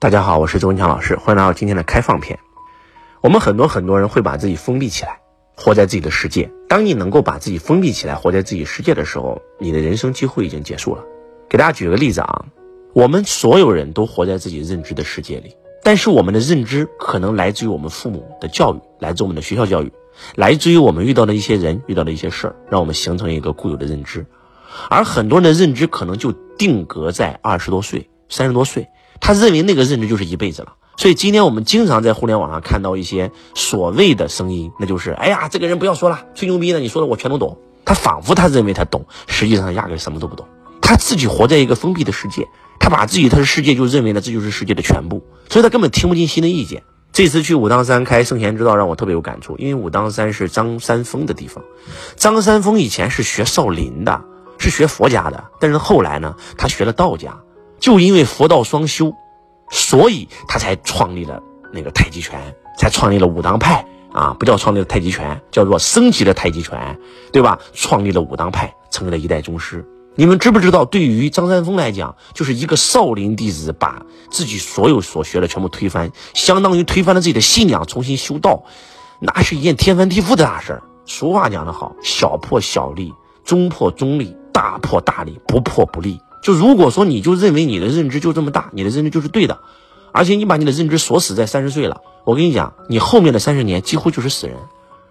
大家好，我是周文强老师，欢迎来到今天的开放篇。我们很多很多人会把自己封闭起来，活在自己的世界。当你能够把自己封闭起来，活在自己世界的时候，你的人生几乎已经结束了。给大家举个例子啊，我们所有人都活在自己认知的世界里，但是我们的认知可能来自于我们父母的教育，来自我们的学校教育，来自于我们遇到的一些人、遇到的一些事儿，让我们形成一个固有的认知。而很多人的认知可能就定格在二十多岁、三十多岁。他认为那个认知就是一辈子了，所以今天我们经常在互联网上看到一些所谓的声音，那就是哎呀，这个人不要说了，吹牛逼的，你说的我全都懂。他仿佛他认为他懂，实际上压根什么都不懂。他自己活在一个封闭的世界，他把自己他的世界就认为呢这就是世界的全部，所以他根本听不进新的意见。这次去武当山开圣贤之道，让我特别有感触，因为武当山是张三丰的地方。张三丰以前是学少林的，是学佛家的，但是后来呢，他学了道家。就因为佛道双修，所以他才创立了那个太极拳，才创立了武当派啊，不叫创立了太极拳，叫做升级了太极拳，对吧？创立了武当派，成为了一代宗师。你们知不知道，对于张三丰来讲，就是一个少林弟子把自己所有所学的全部推翻，相当于推翻了自己的信仰，重新修道，那是一件天翻地覆的大事儿。俗话讲得好，小破小立，中破中立，大破大立，不破不立。就如果说你就认为你的认知就这么大，你的认知就是对的，而且你把你的认知锁死在三十岁了，我跟你讲，你后面的三十年几乎就是死人。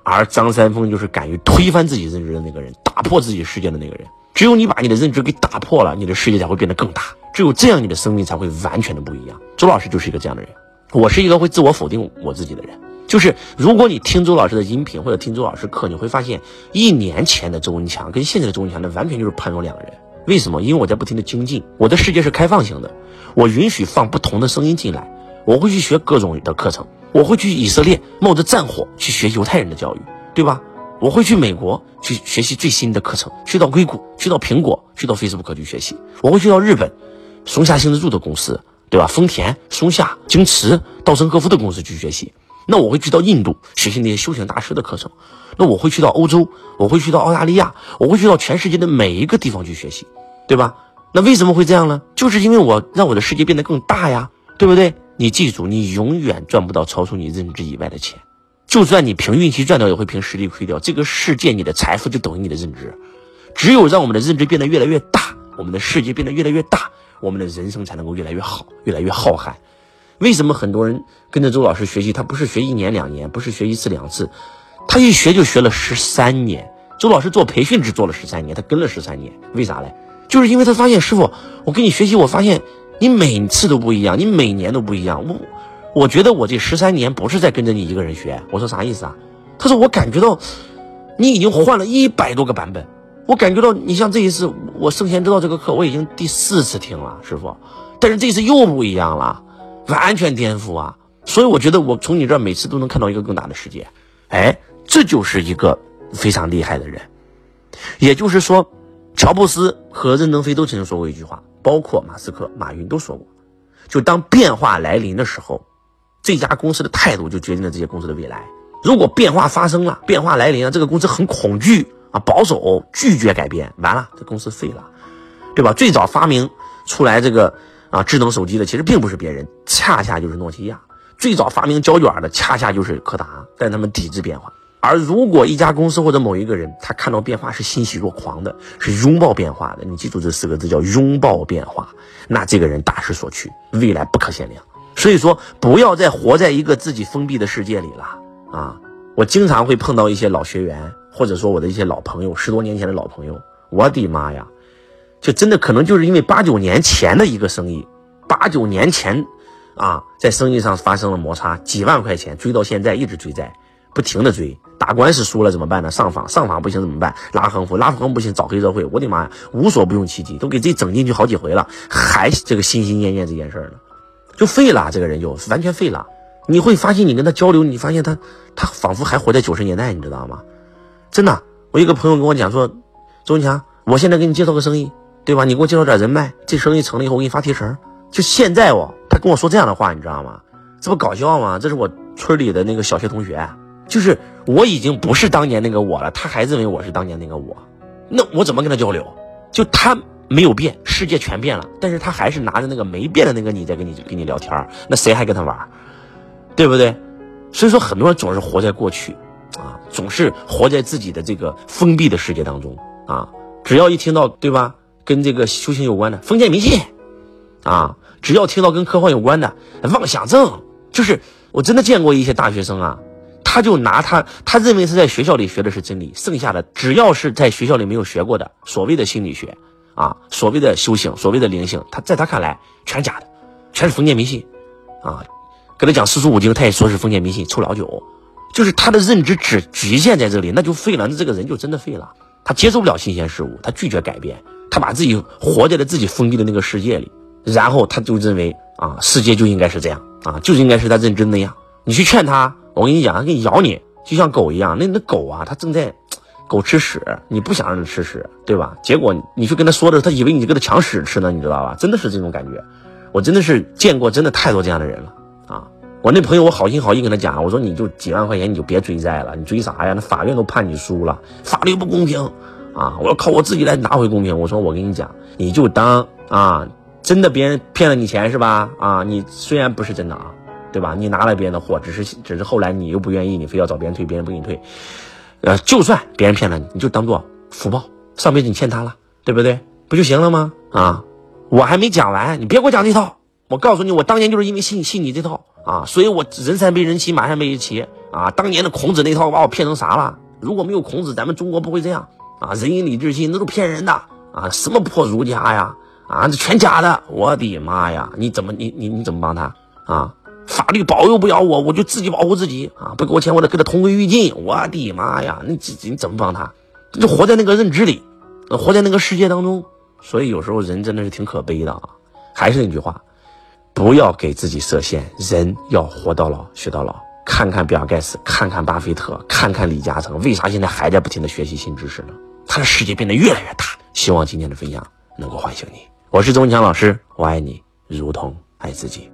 而张三丰就是敢于推翻自己认知的那个人，打破自己世界的那个人。只有你把你的认知给打破了，你的世界才会变得更大。只有这样，你的生命才会完全的不一样。周老师就是一个这样的人，我是一个会自我否定我自己的人。就是如果你听周老师的音频或者听周老师课，你会发现一年前的周文强跟现在的周文强，那完全就是判若两人。为什么？因为我在不停的精进，我的世界是开放型的，我允许放不同的声音进来，我会去学各种的课程，我会去以色列冒着战火去学犹太人的教育，对吧？我会去美国去学习最新的课程，去到硅谷，去到苹果，去到 Facebook 去学习，我会去到日本，松下幸之助的公司，对吧？丰田、松下、京瓷、稻盛和夫的公司去学习。那我会去到印度学习那些修行大师的课程，那我会去到欧洲，我会去到澳大利亚，我会去到全世界的每一个地方去学习，对吧？那为什么会这样呢？就是因为我让我的世界变得更大呀，对不对？你记住，你永远赚不到超出你认知以外的钱，就算你凭运气赚到，也会凭实力亏掉。这个世界，你的财富就等于你的认知，只有让我们的认知变得越来越大，我们的世界变得越来越大，我们的人生才能够越来越好，越来越浩瀚。为什么很多人跟着周老师学习？他不是学一年两年，不是学一次两次，他一学就学了十三年。周老师做培训只做了十三年，他跟了十三年，为啥嘞？就是因为他发现师傅，我跟你学习，我发现你每次都不一样，你每年都不一样。我我觉得我这十三年不是在跟着你一个人学。我说啥意思啊？他说我感觉到你已经换了一百多个版本。我感觉到你像这一次我圣贤之道这个课，我已经第四次听了，师傅，但是这次又不一样了。完全颠覆啊！所以我觉得我从你这儿每次都能看到一个更大的世界，哎，这就是一个非常厉害的人。也就是说，乔布斯和任正非都曾经说过一句话，包括马斯克、马云都说过，就当变化来临的时候，这家公司的态度就决定了这些公司的未来。如果变化发生了，变化来临了，这个公司很恐惧啊，保守，拒绝改变，完了，这公司废了，对吧？最早发明出来这个。啊，智能手机的其实并不是别人，恰恰就是诺基亚。最早发明胶卷的，恰恰就是柯达，但他们抵制变化。而如果一家公司或者某一个人，他看到变化是欣喜若狂的，是拥抱变化的，你记住这四个字叫拥抱变化，那这个人大势所趋，未来不可限量。所以说，不要再活在一个自己封闭的世界里了啊！我经常会碰到一些老学员，或者说我的一些老朋友，十多年前的老朋友，我的妈呀！就真的可能就是因为八九年前的一个生意，八九年前，啊，在生意上发生了摩擦，几万块钱追到现在一直追债，不停的追，打官司输了怎么办呢？上访，上访不行怎么办？拉横幅，拉横幅不行找黑社会。我的妈呀，无所不用其极，都给自己整进去好几回了，还这个心心念念这件事呢，就废了，这个人就完全废了。你会发现你跟他交流，你发现他他仿佛还活在九十年代，你知道吗？真的，我一个朋友跟我讲说，周文强，我现在给你介绍个生意。对吧？你给我介绍点人脉，这生意成了以后，我给你发提成。就现在哦，他跟我说这样的话，你知道吗？这不搞笑吗？这是我村里的那个小学同学，就是我已经不是当年那个我了，他还认为我是当年那个我，那我怎么跟他交流？就他没有变，世界全变了，但是他还是拿着那个没变的那个你在跟你跟你聊天那谁还跟他玩对不对？所以说很多人总是活在过去，啊，总是活在自己的这个封闭的世界当中啊。只要一听到对吧，跟这个修行有关的封建迷信，啊，只要听到跟科幻有关的妄想症，就是我真的见过一些大学生啊。他就拿他，他认为是在学校里学的是真理，剩下的只要是在学校里没有学过的所谓的心理学，啊，所谓的修行，所谓的灵性，他在他看来全假的，全是封建迷信，啊，给他讲四书五经，他也说是封建迷信，臭老九，就是他的认知只局限在这里，那就废了，那这个人就真的废了，他接受不了新鲜事物，他拒绝改变，他把自己活在了自己封闭的那个世界里，然后他就认为啊，世界就应该是这样，啊，就应该是他认知那样，你去劝他。我跟你讲，他给你咬你，就像狗一样。那那狗啊，它正在狗吃屎，你不想让它吃屎，对吧？结果你去跟他说的时候，他以为你跟他抢屎吃呢，你知道吧？真的是这种感觉。我真的是见过，真的太多这样的人了啊！我那朋友，我好心好意跟他讲，我说你就几万块钱，你就别追债了，你追啥呀？那法院都判你输了，法律不公平啊！我要靠我自己来拿回公平。我说我跟你讲，你就当啊，真的别人骗了你钱是吧？啊，你虽然不是真的啊。对吧？你拿了别人的货，只是只是后来你又不愿意，你非要找别人退，别人不给你退。呃，就算别人骗了你，你就当做福报，上辈子你欠他了，对不对？不就行了吗？啊，我还没讲完，你别给我讲这套。我告诉你，我当年就是因为信信你这套啊，所以我人善被人欺，马善被人骑啊。当年的孔子那套把我骗成啥了？如果没有孔子，咱们中国不会这样啊。仁义礼智信那都骗人的啊，什么破儒家呀啊，这全假的。我的妈呀，你怎么你你你怎么帮他啊？法律保佑不了我，我就自己保护自己啊！不给我钱，我得跟他同归于尽。我的妈呀，你你怎么帮他？就活在那个认知里，活在那个世界当中。所以有时候人真的是挺可悲的啊！还是那句话，不要给自己设限，人要活到老学到老。看看比尔盖茨，看看巴菲特，看看李嘉诚，为啥现在还在不停的学习新知识呢？他的世界变得越来越大。希望今天的分享能够唤醒你。我是周文强老师，我爱你如同爱自己。